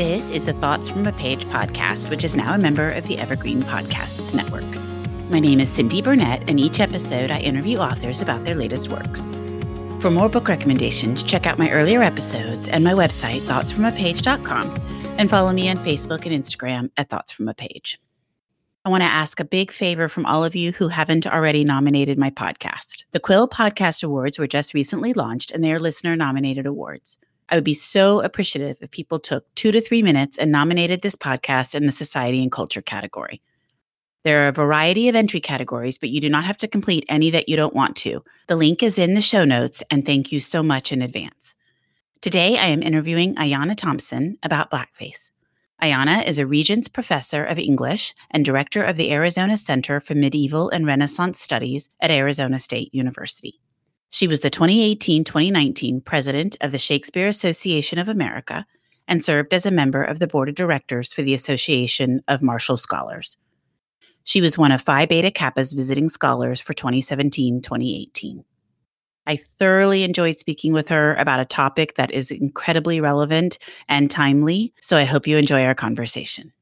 This is the Thoughts from a Page podcast, which is now a member of the Evergreen Podcasts Network. My name is Cindy Burnett, and each episode I interview authors about their latest works. For more book recommendations, check out my earlier episodes and my website, thoughtsfromapage.com, and follow me on Facebook and Instagram at Thoughts From a Page. I want to ask a big favor from all of you who haven't already nominated my podcast. The Quill Podcast Awards were just recently launched, and they are listener nominated awards. I would be so appreciative if people took two to three minutes and nominated this podcast in the society and culture category. There are a variety of entry categories, but you do not have to complete any that you don't want to. The link is in the show notes, and thank you so much in advance. Today, I am interviewing Ayanna Thompson about blackface. Ayanna is a Regents Professor of English and Director of the Arizona Center for Medieval and Renaissance Studies at Arizona State University. She was the 2018 2019 president of the Shakespeare Association of America and served as a member of the board of directors for the Association of Marshall Scholars. She was one of Phi Beta Kappa's visiting scholars for 2017 2018. I thoroughly enjoyed speaking with her about a topic that is incredibly relevant and timely, so I hope you enjoy our conversation.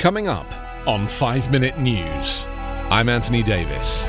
Coming up on 5 Minute News, I'm Anthony Davis.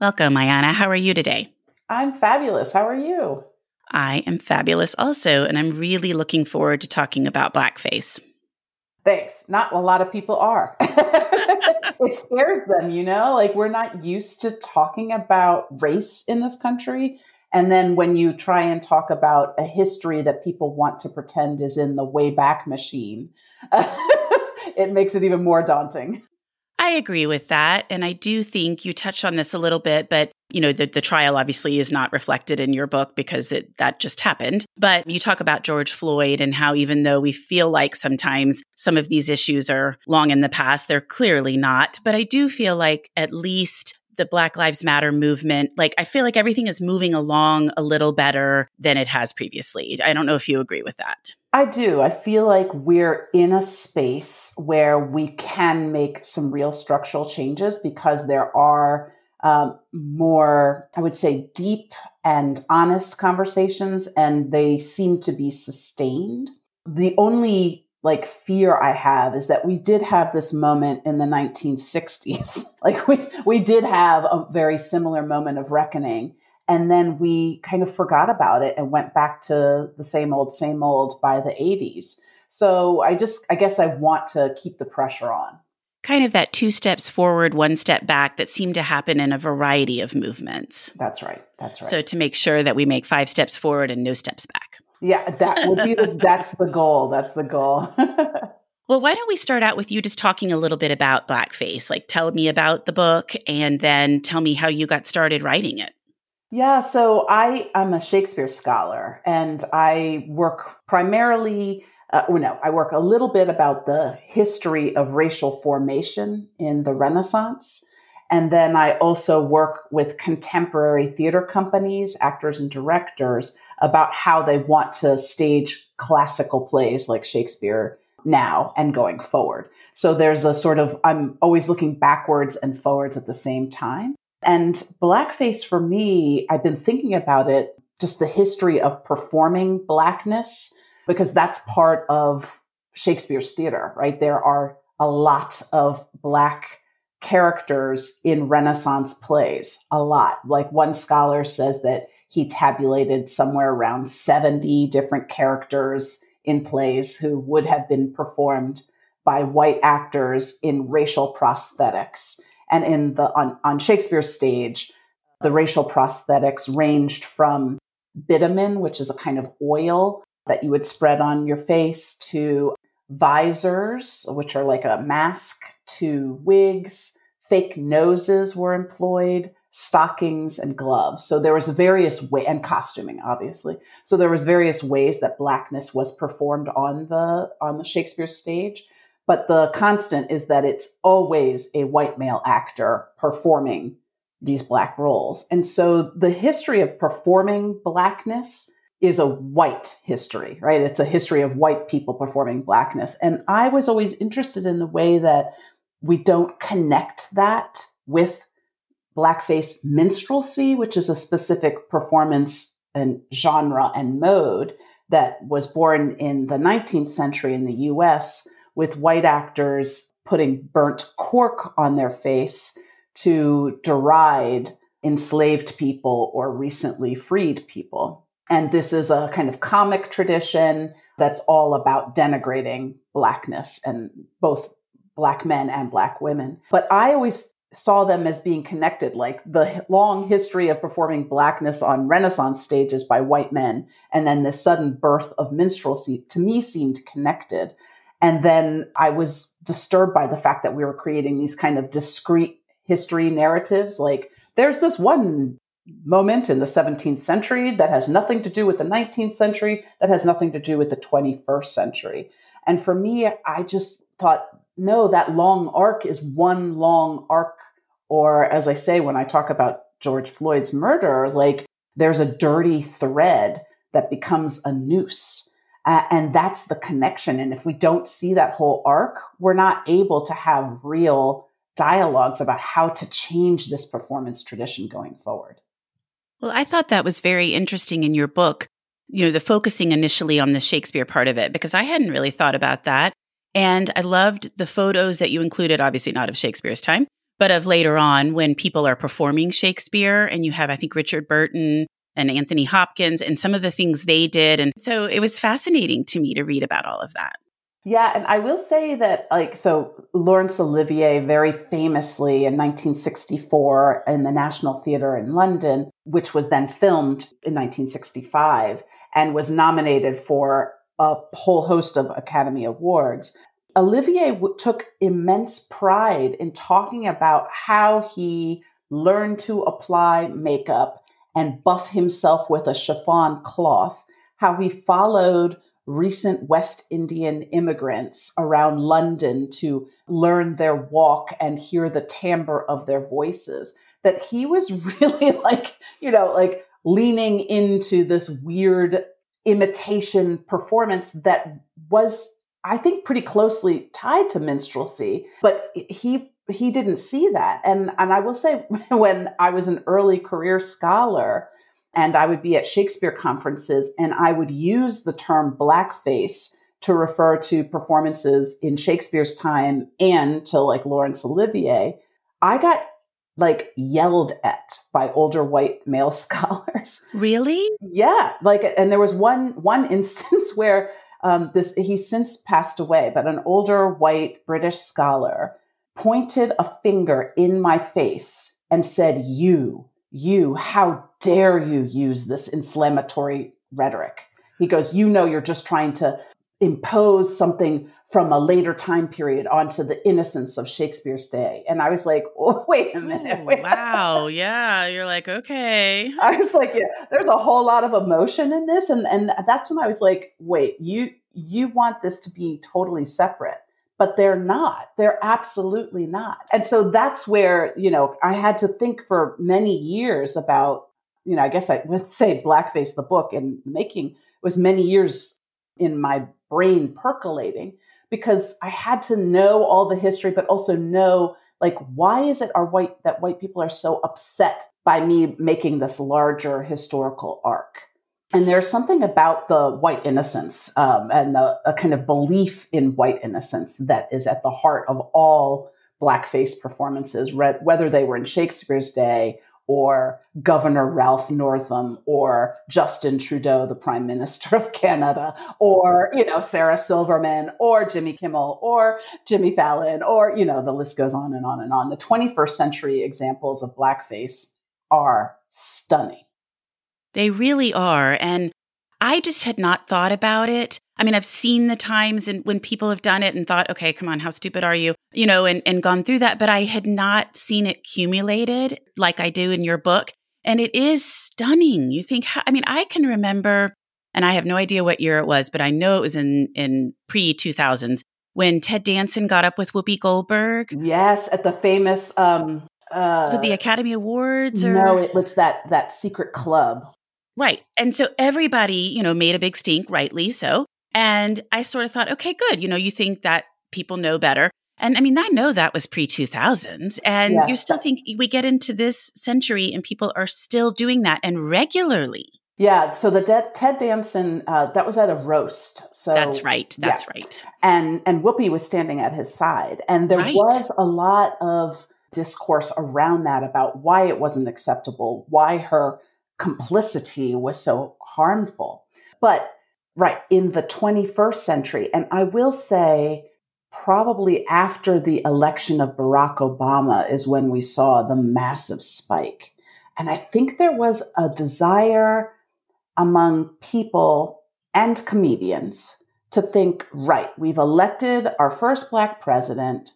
Welcome, Ayanna. How are you today? I'm fabulous. How are you? I am fabulous also, and I'm really looking forward to talking about blackface. Thanks. Not a lot of people are. it scares them, you know? Like, we're not used to talking about race in this country. And then when you try and talk about a history that people want to pretend is in the Wayback Machine, it makes it even more daunting. I agree with that. And I do think you touched on this a little bit, but you know, the, the trial obviously is not reflected in your book because it, that just happened. But you talk about George Floyd and how even though we feel like sometimes some of these issues are long in the past, they're clearly not. But I do feel like at least the Black Lives Matter movement, like I feel like everything is moving along a little better than it has previously. I don't know if you agree with that. I do. I feel like we're in a space where we can make some real structural changes because there are um, more, I would say, deep and honest conversations, and they seem to be sustained. The only like fear I have is that we did have this moment in the 1960s. like we we did have a very similar moment of reckoning and then we kind of forgot about it and went back to the same old same old by the 80s. So I just I guess I want to keep the pressure on. Kind of that two steps forward, one step back that seemed to happen in a variety of movements. That's right. That's right. So to make sure that we make five steps forward and no steps back. Yeah, that would be the that's the goal. That's the goal. well, why don't we start out with you just talking a little bit about blackface? Like tell me about the book and then tell me how you got started writing it. Yeah, so I am a Shakespeare scholar and I work primarily uh, well, no, I work a little bit about the history of racial formation in the Renaissance. And then I also work with contemporary theater companies, actors and directors about how they want to stage classical plays like Shakespeare now and going forward. So there's a sort of, I'm always looking backwards and forwards at the same time. And blackface for me, I've been thinking about it, just the history of performing blackness, because that's part of Shakespeare's theater, right? There are a lot of black characters in Renaissance plays, a lot. Like one scholar says that he tabulated somewhere around 70 different characters in plays who would have been performed by white actors in racial prosthetics. And in the on, on Shakespeare's stage, the racial prosthetics ranged from bitumen, which is a kind of oil that you would spread on your face, to visors, which are like a mask, to wigs. Fake noses were employed stockings and gloves. So there was various way and costuming, obviously. So there was various ways that blackness was performed on the on the Shakespeare stage. But the constant is that it's always a white male actor performing these black roles. And so the history of performing blackness is a white history, right? It's a history of white people performing blackness. And I was always interested in the way that we don't connect that with blackface minstrelsy, which is a specific performance and genre and mode that was born in the 19th century in the US with white actors putting burnt cork on their face to deride enslaved people or recently freed people. And this is a kind of comic tradition that's all about denigrating blackness and both black men and black women. But I always saw them as being connected, like the long history of performing blackness on Renaissance stages by white men, and then the sudden birth of minstrelsy to me seemed connected. And then I was disturbed by the fact that we were creating these kind of discrete history narratives. Like there's this one moment in the 17th century that has nothing to do with the 19th century, that has nothing to do with the 21st century. And for me, I just thought, no, that long arc is one long arc. Or as I say, when I talk about George Floyd's murder, like there's a dirty thread that becomes a noose. Uh, and that's the connection. And if we don't see that whole arc, we're not able to have real dialogues about how to change this performance tradition going forward. Well, I thought that was very interesting in your book, you know, the focusing initially on the Shakespeare part of it, because I hadn't really thought about that. And I loved the photos that you included, obviously not of Shakespeare's time, but of later on when people are performing Shakespeare. And you have, I think, Richard Burton and Anthony Hopkins and some of the things they did. And so it was fascinating to me to read about all of that. Yeah, and I will say that, like, so Laurence Olivier very famously in 1964 in the National Theatre in London, which was then filmed in 1965 and was nominated for a whole host of Academy Awards. Olivier w- took immense pride in talking about how he learned to apply makeup and buff himself with a chiffon cloth, how he followed recent West Indian immigrants around London to learn their walk and hear the timbre of their voices. That he was really like, you know, like leaning into this weird imitation performance that was, I think, pretty closely tied to minstrelsy. But he he didn't see that. And and I will say when I was an early career scholar, and I would be at Shakespeare conferences and I would use the term blackface to refer to performances in Shakespeare's time and to like Laurence Olivier. I got like yelled at by older white male scholars. Really? Yeah. Like, and there was one, one instance where um, this, he's since passed away, but an older white British scholar pointed a finger in my face and said, you, you, how dare you use this inflammatory rhetoric? He goes, You know, you're just trying to impose something from a later time period onto the innocence of Shakespeare's day. And I was like, oh, wait a minute. Oh, wait. Wow. Yeah. You're like, okay. I was like, yeah, there's a whole lot of emotion in this. And and that's when I was like, wait, you you want this to be totally separate but they're not. They're absolutely not. And so that's where, you know, I had to think for many years about, you know, I guess I would say Blackface, the book, and making was many years in my brain percolating because I had to know all the history, but also know like why is it our white that white people are so upset by me making this larger historical arc? And there's something about the white innocence um, and the, a kind of belief in white innocence that is at the heart of all blackface performances, whether they were in Shakespeare's day or Governor Ralph Northam or Justin Trudeau, the Prime Minister of Canada, or, you know, Sarah Silverman or Jimmy Kimmel or Jimmy Fallon, or, you know, the list goes on and on and on. The 21st century examples of blackface are stunning. They really are. And I just had not thought about it. I mean, I've seen the times and when people have done it and thought, okay, come on, how stupid are you? You know, and, and gone through that, but I had not seen it accumulated like I do in your book. And it is stunning. You think, I mean, I can remember, and I have no idea what year it was, but I know it was in, in pre 2000s when Ted Danson got up with Whoopi Goldberg. Yes, at the famous um uh, was it the Academy Awards or No, it was that that secret club. Right. And so everybody, you know, made a big stink, rightly so. And I sort of thought, okay, good. You know, you think that people know better. And I mean, I know that was pre 2000s. And yes. you still think we get into this century and people are still doing that and regularly. Yeah. So the De- Ted Danson, uh, that was at a roast. So that's right. That's yeah. right. And and Whoopi was standing at his side, and there right. was a lot of discourse around that about why it wasn't acceptable, why her complicity was so harmful. But right in the 21st century, and I will say, probably after the election of Barack Obama is when we saw the massive spike. And I think there was a desire among people and comedians to think, right, we've elected our first Black president.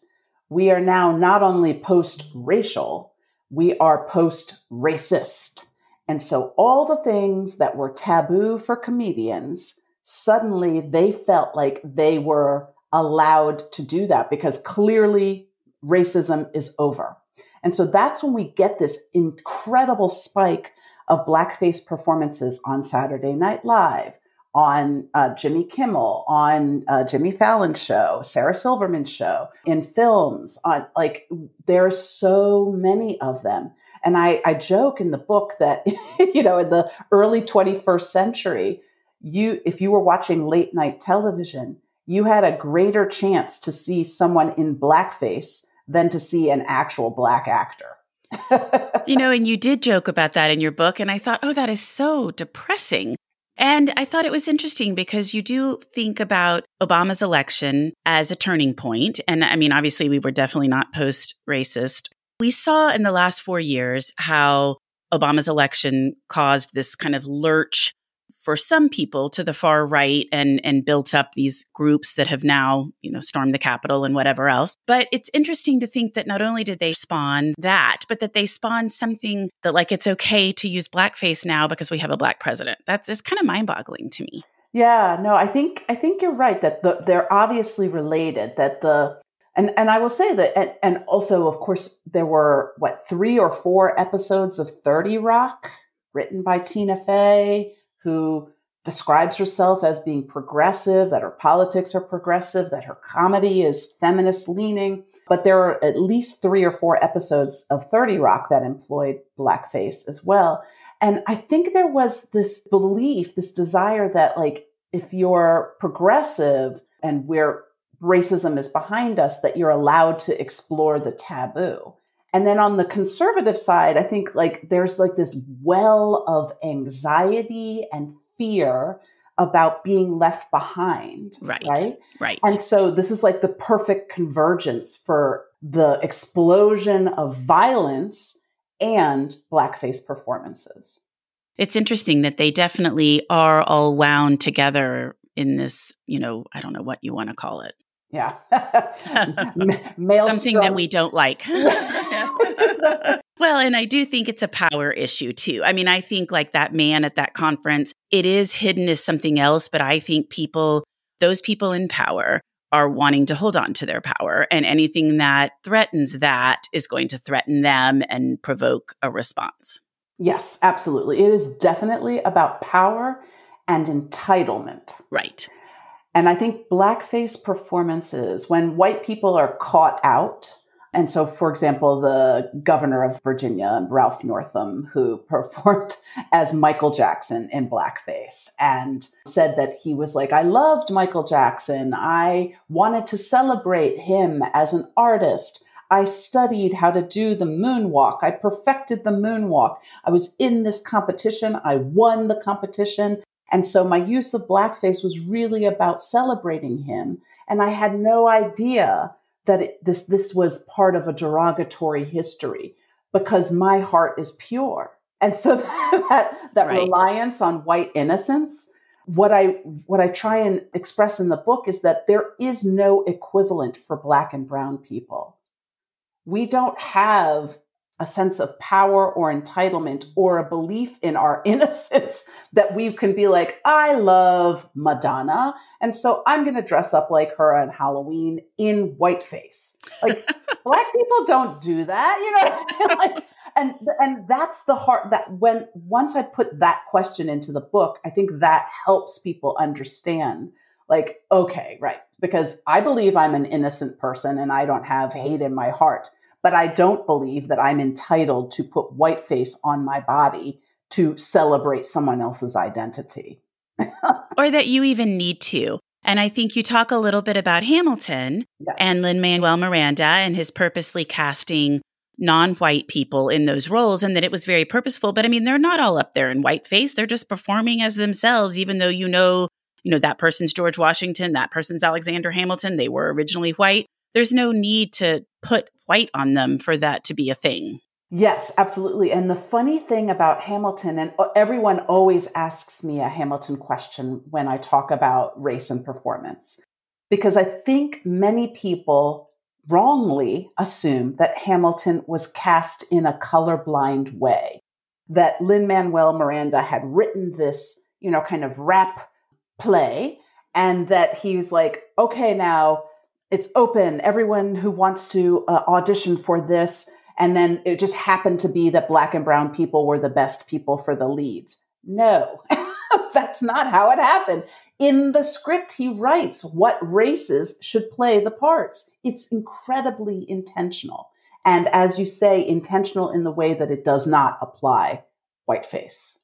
We are now not only post racial, we are post racist. And so all the things that were taboo for comedians, suddenly they felt like they were allowed to do that because clearly racism is over. And so that's when we get this incredible spike of blackface performances on Saturday Night Live, on uh, Jimmy Kimmel, on uh, Jimmy Fallon's show, Sarah Silverman's show, in films. On like, there are so many of them. And I, I joke in the book that, you know, in the early 21st century, you, if you were watching late night television, you had a greater chance to see someone in blackface than to see an actual black actor. you know, and you did joke about that in your book. And I thought, oh, that is so depressing. And I thought it was interesting because you do think about Obama's election as a turning point. And I mean, obviously, we were definitely not post racist we saw in the last four years how Obama's election caused this kind of lurch for some people to the far right and and built up these groups that have now you know stormed the capitol and whatever else. But it's interesting to think that not only did they spawn that but that they spawned something that like it's okay to use blackface now because we have a black president. That's it's kind of mind-boggling to me. Yeah no i think i think you're right that the, they're obviously related that the and and I will say that and, and also of course there were what three or four episodes of 30 Rock written by Tina Fey who describes herself as being progressive, that her politics are progressive, that her comedy is feminist leaning. But there are at least three or four episodes of 30 Rock that employed blackface as well. And I think there was this belief, this desire that, like, if you're progressive and we're racism is behind us that you're allowed to explore the taboo. And then on the conservative side, I think like there's like this well of anxiety and fear about being left behind. Right. Right. Right. And so this is like the perfect convergence for the explosion of violence and blackface performances. It's interesting that they definitely are all wound together in this, you know, I don't know what you want to call it. Yeah. Male Something that we don't like. well, and I do think it's a power issue too. I mean, I think like that man at that conference, it is hidden as something else, but I think people, those people in power, are wanting to hold on to their power. And anything that threatens that is going to threaten them and provoke a response. Yes, absolutely. It is definitely about power and entitlement. Right. And I think blackface performances, when white people are caught out, and so, for example, the governor of Virginia, Ralph Northam, who performed as Michael Jackson in blackface and said that he was like, I loved Michael Jackson. I wanted to celebrate him as an artist. I studied how to do the moonwalk. I perfected the moonwalk. I was in this competition. I won the competition. And so my use of blackface was really about celebrating him. And I had no idea that it, this, this was part of a derogatory history because my heart is pure. And so that, that right. reliance on white innocence what I what I try and express in the book is that there is no equivalent for black and brown people. We don't have a sense of power or entitlement or a belief in our innocence that we can be like, I love Madonna. And so I'm going to dress up like her on Halloween in whiteface. Like black people don't do that, you know? like, and, and that's the heart that when once I put that question into the book, I think that helps people understand like, okay, right. Because I believe I'm an innocent person and I don't have hate in my heart but I don't believe that I'm entitled to put whiteface on my body to celebrate someone else's identity. or that you even need to. And I think you talk a little bit about Hamilton yes. and Lin Manuel Miranda and his purposely casting non white people in those roles and that it was very purposeful. But I mean, they're not all up there in whiteface. They're just performing as themselves, even though you know, you know, that person's George Washington, that person's Alexander Hamilton. They were originally white. There's no need to put white on them for that to be a thing. Yes, absolutely. And the funny thing about Hamilton, and uh, everyone always asks me a Hamilton question when I talk about race and performance, because I think many people wrongly assume that Hamilton was cast in a colorblind way, that Lin Manuel Miranda had written this, you know, kind of rap play, and that he was like, okay, now it's open. Everyone who wants to uh, audition for this. And then it just happened to be that black and brown people were the best people for the leads. No, that's not how it happened. In the script, he writes what races should play the parts. It's incredibly intentional. And as you say, intentional in the way that it does not apply whiteface.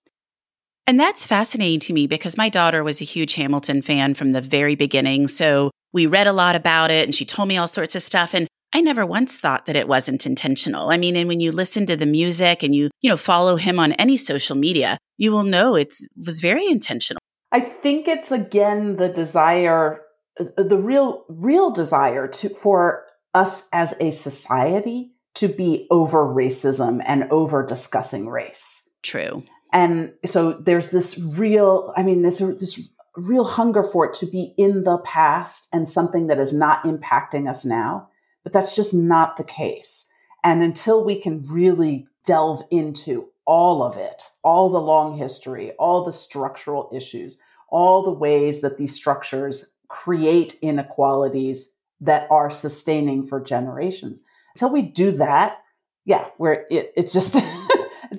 And that's fascinating to me because my daughter was a huge Hamilton fan from the very beginning. So we read a lot about it and she told me all sorts of stuff. And I never once thought that it wasn't intentional. I mean, and when you listen to the music and you, you know, follow him on any social media, you will know it was very intentional. I think it's again the desire, uh, the real, real desire to, for us as a society to be over racism and over discussing race. True. And so there's this real, I mean, there's this real hunger for it to be in the past and something that is not impacting us now. But that's just not the case. And until we can really delve into all of it, all the long history, all the structural issues, all the ways that these structures create inequalities that are sustaining for generations. Until we do that, yeah, where it, it's just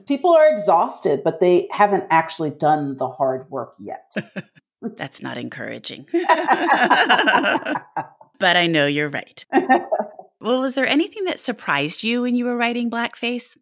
people are exhausted, but they haven't actually done the hard work yet. That's not encouraging. but I know you're right. Well, was there anything that surprised you when you were writing Blackface?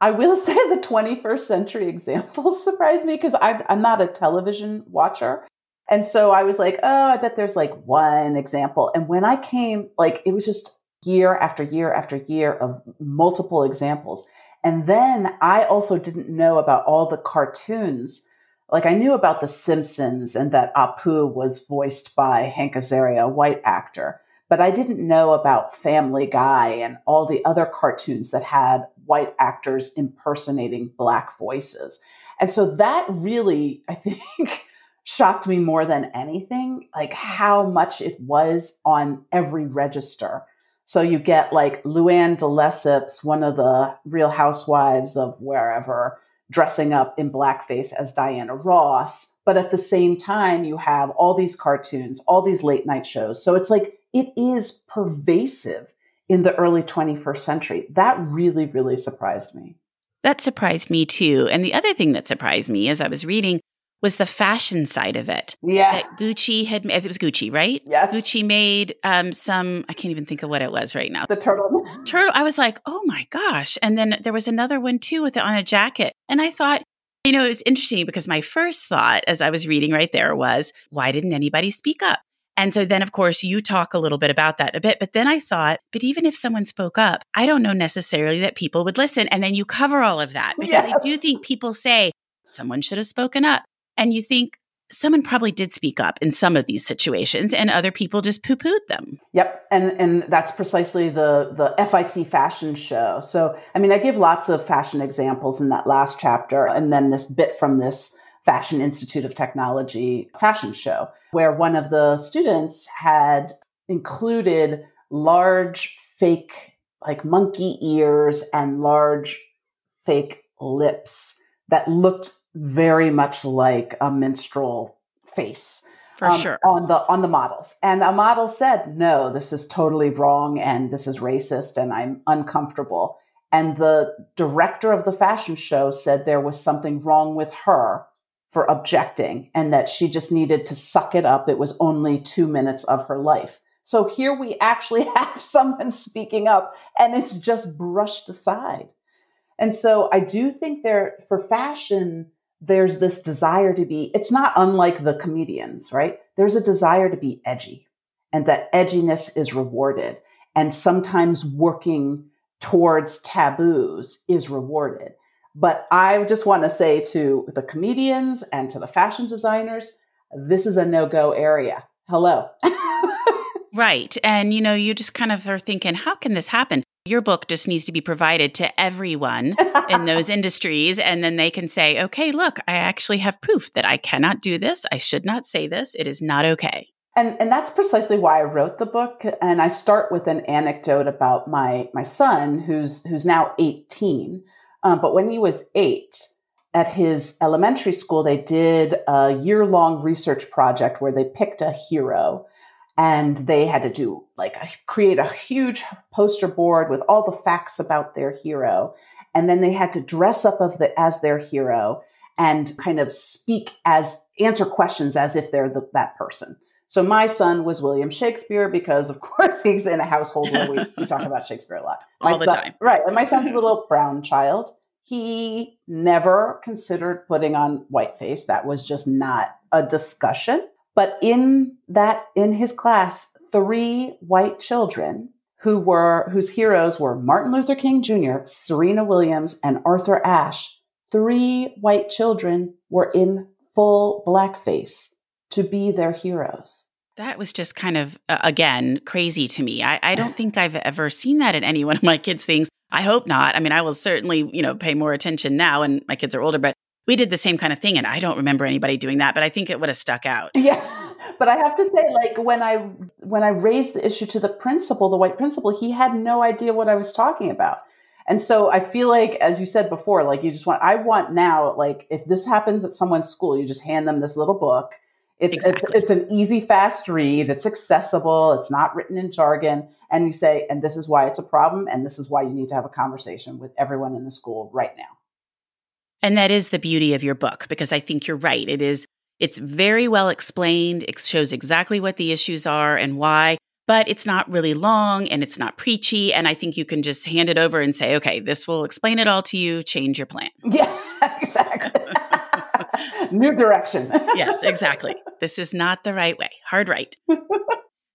I will say the 21st century examples surprised me because I'm not a television watcher. And so I was like, oh, I bet there's like one example. And when I came, like, it was just year after year after year of multiple examples. And then I also didn't know about all the cartoons like I knew about The Simpsons and that Apu was voiced by Hank Azaria, a white actor, but I didn't know about Family Guy and all the other cartoons that had white actors impersonating black voices. And so that really, I think, shocked me more than anything, like how much it was on every register. So you get like Luann de Lesseps, one of the real housewives of wherever, dressing up in blackface as Diana Ross. But at the same time, you have all these cartoons, all these late night shows. So it's like it is pervasive in the early 21st century. That really, really surprised me. That surprised me too. And the other thing that surprised me as I was reading was the fashion side of it. Yeah. That Gucci had, it was Gucci, right? Yes. Gucci made um, some, I can't even think of what it was right now. The turtle. turtle. I was like, oh my gosh. And then there was another one too with it on a jacket. And I thought, you know, it was interesting because my first thought as I was reading right there was, why didn't anybody speak up? And so then, of course, you talk a little bit about that a bit. But then I thought, but even if someone spoke up, I don't know necessarily that people would listen. And then you cover all of that because yes. I do think people say someone should have spoken up. And you think someone probably did speak up in some of these situations and other people just poo-pooed them. Yep. And and that's precisely the the FIT fashion show. So I mean I give lots of fashion examples in that last chapter and then this bit from this Fashion Institute of Technology fashion show, where one of the students had included large fake, like monkey ears and large fake lips that looked very much like a minstrel face. For um, sure. On the on the models. And a model said, no, this is totally wrong and this is racist and I'm uncomfortable. And the director of the fashion show said there was something wrong with her for objecting and that she just needed to suck it up. It was only two minutes of her life. So here we actually have someone speaking up and it's just brushed aside. And so I do think there, for fashion, there's this desire to be, it's not unlike the comedians, right? There's a desire to be edgy and that edginess is rewarded. And sometimes working towards taboos is rewarded. But I just want to say to the comedians and to the fashion designers, this is a no go area. Hello. right. And, you know, you just kind of are thinking, how can this happen? Your book just needs to be provided to everyone in those industries. And then they can say, okay, look, I actually have proof that I cannot do this. I should not say this. It is not okay. And, and that's precisely why I wrote the book. And I start with an anecdote about my, my son, who's, who's now 18 um, but when he was eight, at his elementary school, they did a year long research project where they picked a hero and they had to do like a, create a huge poster board with all the facts about their hero. And then they had to dress up of the, as their hero and kind of speak as answer questions as if they're the, that person. So my son was William Shakespeare because, of course, he's in a household where we, we talk about Shakespeare a lot. My All the son, time. Right. And my son's a little brown child. He never considered putting on whiteface. That was just not a discussion. But in that, in his class, three white children who were, whose heroes were Martin Luther King Jr., Serena Williams, and Arthur Ashe, three white children were in full blackface to be their heroes. That was just kind of, uh, again, crazy to me. I, I don't think I've ever seen that in any one of my kids' things. I hope not. I mean, I will certainly, you know, pay more attention now and my kids are older, but we did the same kind of thing. And I don't remember anybody doing that, but I think it would have stuck out. Yeah. But I have to say, like when I when I raised the issue to the principal, the white principal, he had no idea what I was talking about. And so I feel like, as you said before, like you just want, I want now, like if this happens at someone's school, you just hand them this little book it's, exactly. it's, it's an easy, fast read. It's accessible. It's not written in jargon. And you say, and this is why it's a problem. And this is why you need to have a conversation with everyone in the school right now. And that is the beauty of your book, because I think you're right. It is, it's very well explained. It shows exactly what the issues are and why, but it's not really long and it's not preachy. And I think you can just hand it over and say, okay, this will explain it all to you. Change your plan. Yeah, exactly. New direction. yes, exactly. This is not the right way. Hard right.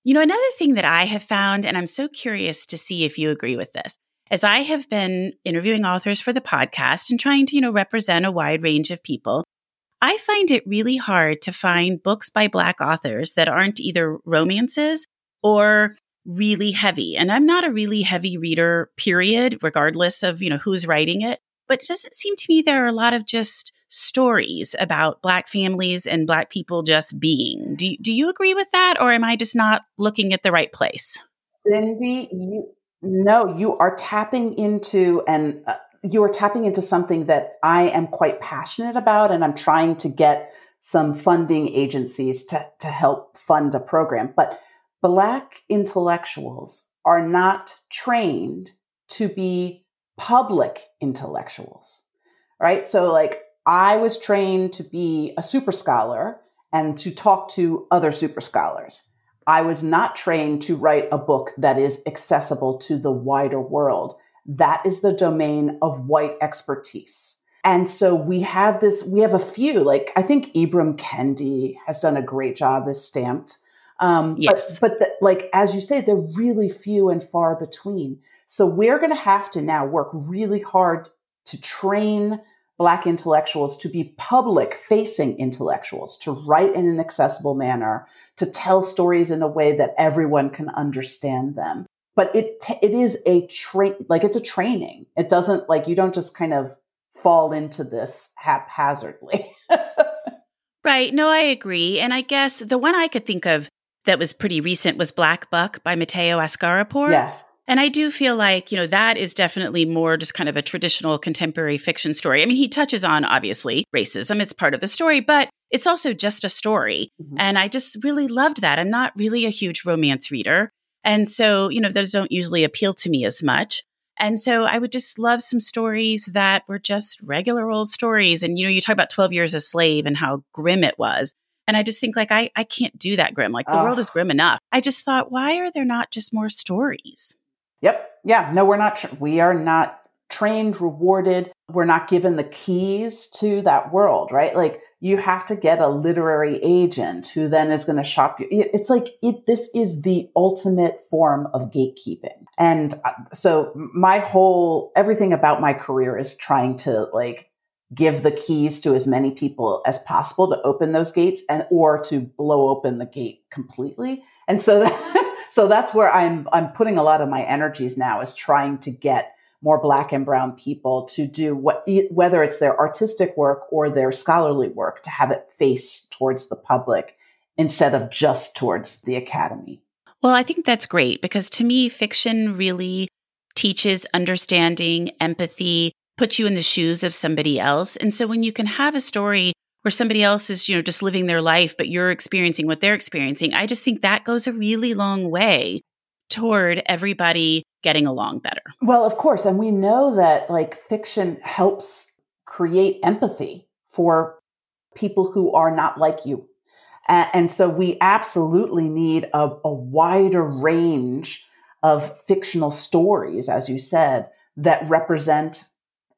you know, another thing that I have found, and I'm so curious to see if you agree with this, as I have been interviewing authors for the podcast and trying to, you know, represent a wide range of people, I find it really hard to find books by Black authors that aren't either romances or really heavy. And I'm not a really heavy reader, period, regardless of, you know, who's writing it. But it doesn't seem to me there are a lot of just stories about Black families and Black people just being. Do, do you agree with that? Or am I just not looking at the right place? Cindy, you, no, you are tapping into and uh, you are tapping into something that I am quite passionate about, and I'm trying to get some funding agencies to, to help fund a program. But Black intellectuals are not trained to be public intellectuals, right? So, like, I was trained to be a super scholar and to talk to other super scholars. I was not trained to write a book that is accessible to the wider world. That is the domain of white expertise. And so we have this, we have a few, like I think Ibram Kendi has done a great job as stamped. Um, yes. But, but the, like, as you say, they're really few and far between. So we're going to have to now work really hard to train Black intellectuals to be public facing intellectuals, to write in an accessible manner, to tell stories in a way that everyone can understand them. But it, it is a train, like it's a training. It doesn't like, you don't just kind of fall into this haphazardly. Right. No, I agree. And I guess the one I could think of that was pretty recent was Black Buck by Mateo Askaripour. Yes. And I do feel like, you know, that is definitely more just kind of a traditional contemporary fiction story. I mean, he touches on obviously racism, it's part of the story, but it's also just a story. Mm-hmm. And I just really loved that. I'm not really a huge romance reader. And so, you know, those don't usually appeal to me as much. And so I would just love some stories that were just regular old stories. And, you know, you talk about 12 years a slave and how grim it was. And I just think like, I, I can't do that grim. Like the world is grim enough. I just thought, why are there not just more stories? Yep. Yeah. No, we're not. Tra- we are not trained, rewarded. We're not given the keys to that world, right? Like you have to get a literary agent who then is going to shop you. It's like it, this is the ultimate form of gatekeeping. And uh, so my whole, everything about my career is trying to like give the keys to as many people as possible to open those gates and, or to blow open the gate completely. And so that, so that's where I'm I'm putting a lot of my energies now is trying to get more black and brown people to do what whether it's their artistic work or their scholarly work to have it face towards the public instead of just towards the academy. Well, I think that's great because to me fiction really teaches understanding, empathy, puts you in the shoes of somebody else. And so when you can have a story where somebody else is, you know, just living their life, but you're experiencing what they're experiencing. I just think that goes a really long way toward everybody getting along better. Well, of course. And we know that like fiction helps create empathy for people who are not like you. And, so we absolutely need a, a wider range of fictional stories, as you said, that represent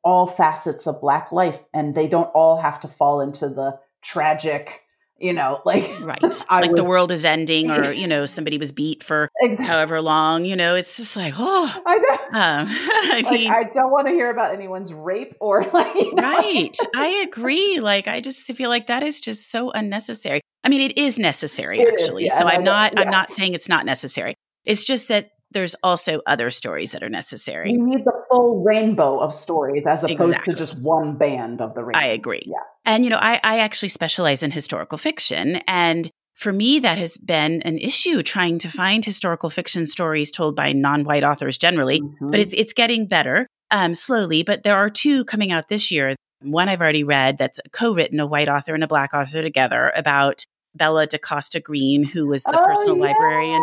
all facets of black life and they don't all have to fall into the tragic you know like right like was, the world is ending or you know somebody was beat for exactly. however long you know it's just like oh i know um, I, like, mean, I don't want to hear about anyone's rape or like you know? right i agree like i just feel like that is just so unnecessary i mean it is necessary it actually is, yeah, so i'm not yes. i'm not saying it's not necessary it's just that there's also other stories that are necessary. We need the full rainbow of stories as opposed exactly. to just one band of the rainbow. I agree. Yeah. And, you know, I, I actually specialize in historical fiction. And for me, that has been an issue trying to find historical fiction stories told by non-white authors generally. Mm-hmm. But it's it's getting better um, slowly. But there are two coming out this year. One I've already read that's co-written, a white author and a black author together about Bella da Costa Greene, who was the oh, personal librarian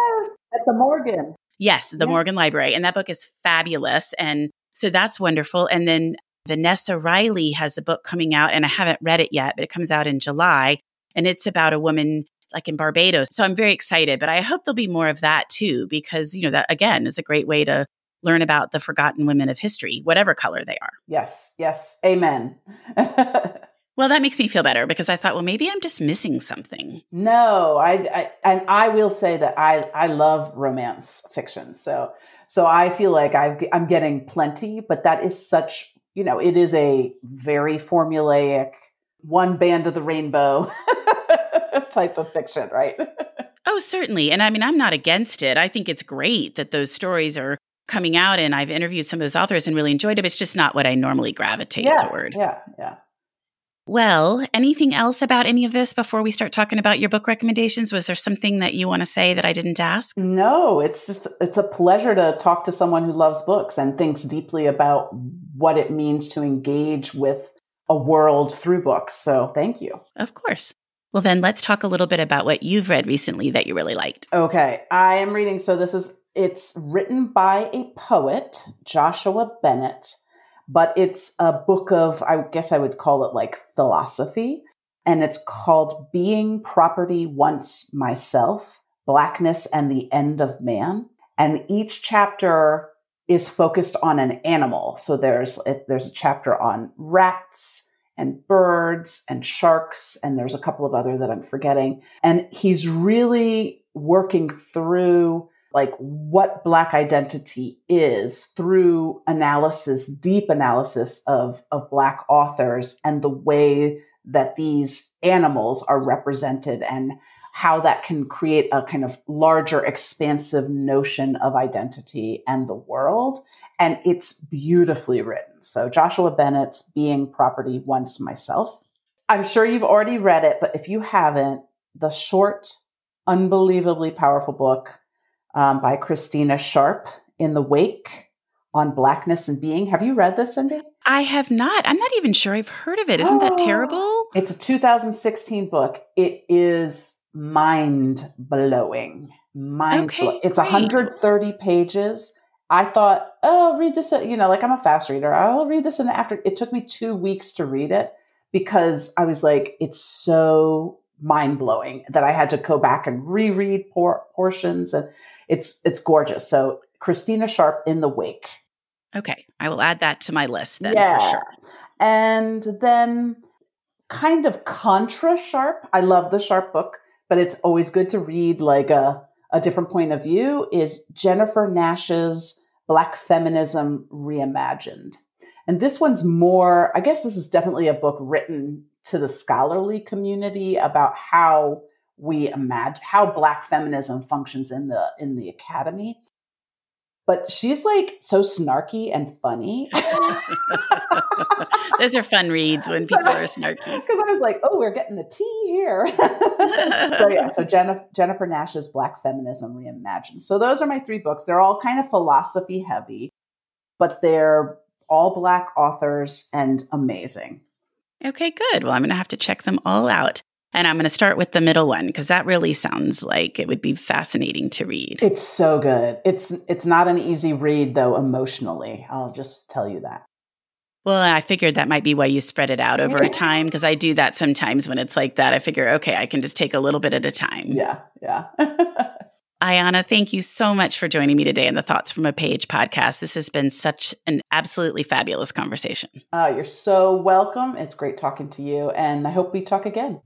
at the Morgan. Yes, the yeah. Morgan Library. And that book is fabulous. And so that's wonderful. And then Vanessa Riley has a book coming out, and I haven't read it yet, but it comes out in July. And it's about a woman like in Barbados. So I'm very excited, but I hope there'll be more of that too, because, you know, that again is a great way to learn about the forgotten women of history, whatever color they are. Yes, yes. Amen. Well, that makes me feel better because I thought, well, maybe I'm just missing something. No, I, I and I will say that I I love romance fiction. So so I feel like i I'm getting plenty, but that is such you know it is a very formulaic one band of the rainbow type of fiction, right? oh, certainly. And I mean, I'm not against it. I think it's great that those stories are coming out and I've interviewed some of those authors and really enjoyed it. It's just not what I normally gravitate yeah, toward. Yeah, yeah. Well, anything else about any of this before we start talking about your book recommendations? Was there something that you want to say that I didn't ask? No, it's just it's a pleasure to talk to someone who loves books and thinks deeply about what it means to engage with a world through books. So, thank you. Of course. Well, then let's talk a little bit about what you've read recently that you really liked. Okay. I am reading so this is it's written by a poet, Joshua Bennett but it's a book of, I guess I would call it like philosophy. And it's called Being Property Once Myself Blackness and the End of Man. And each chapter is focused on an animal. So there's, there's a chapter on rats and birds and sharks, and there's a couple of other that I'm forgetting. And he's really working through like what black identity is through analysis deep analysis of of black authors and the way that these animals are represented and how that can create a kind of larger expansive notion of identity and the world. And it's beautifully written. So joshua bennett's being property once myself. I'm sure you've already read it, but if you haven't, the short, unbelievably powerful book um, by Christina Sharpe In the Wake on Blackness and Being. Have you read this, Cindy? I have not. I'm not even sure I've heard of it. Isn't that terrible? It's a 2016 book. It is mind blowing. Mind Okay, blowing. It's great. 130 pages. I thought, oh, I'll read this. You know, like I'm a fast reader. I'll read this in after. It took me two weeks to read it because I was like, it's so mind blowing that I had to go back and reread por- portions, and it's it's gorgeous. So Christina Sharpe in the Wake. Okay, I will add that to my list then yeah. for sure. And then kind of contra Sharpe. I love the Sharpe book, but it's always good to read like a, a different point of view is Jennifer Nash's Black Feminism Reimagined. And this one's more, I guess this is definitely a book written to the scholarly community about how we imagine how black feminism functions in the in the academy but she's like so snarky and funny Those are fun reads when people are snarky. because I was like, oh, we're getting the tea here. so yeah, so Jennifer, Jennifer Nash's Black Feminism Reimagined. So those are my three books. They're all kind of philosophy heavy, but they're all black authors and amazing. Okay, good. Well, I'm going to have to check them all out. And I'm going to start with the middle one because that really sounds like it would be fascinating to read. It's so good. It's it's not an easy read though emotionally. I'll just tell you that. Well, I figured that might be why you spread it out over a time because I do that sometimes when it's like that. I figure, okay, I can just take a little bit at a time. Yeah, yeah. Ayanna, thank you so much for joining me today in the Thoughts from a Page podcast. This has been such an absolutely fabulous conversation. uh, you're so welcome. It's great talking to you, and I hope we talk again.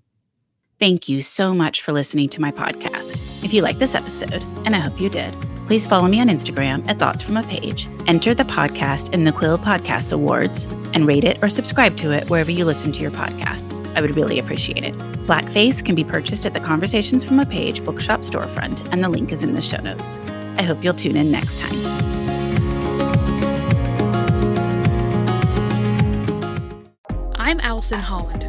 Thank you so much for listening to my podcast. If you like this episode, and I hope you did, please follow me on Instagram at Thoughts from a Page, enter the podcast in the Quill Podcasts Awards, and rate it or subscribe to it wherever you listen to your podcasts. I would really appreciate it. Blackface can be purchased at the Conversations from a Page bookshop storefront, and the link is in the show notes. I hope you'll tune in next time. I'm Allison Holland,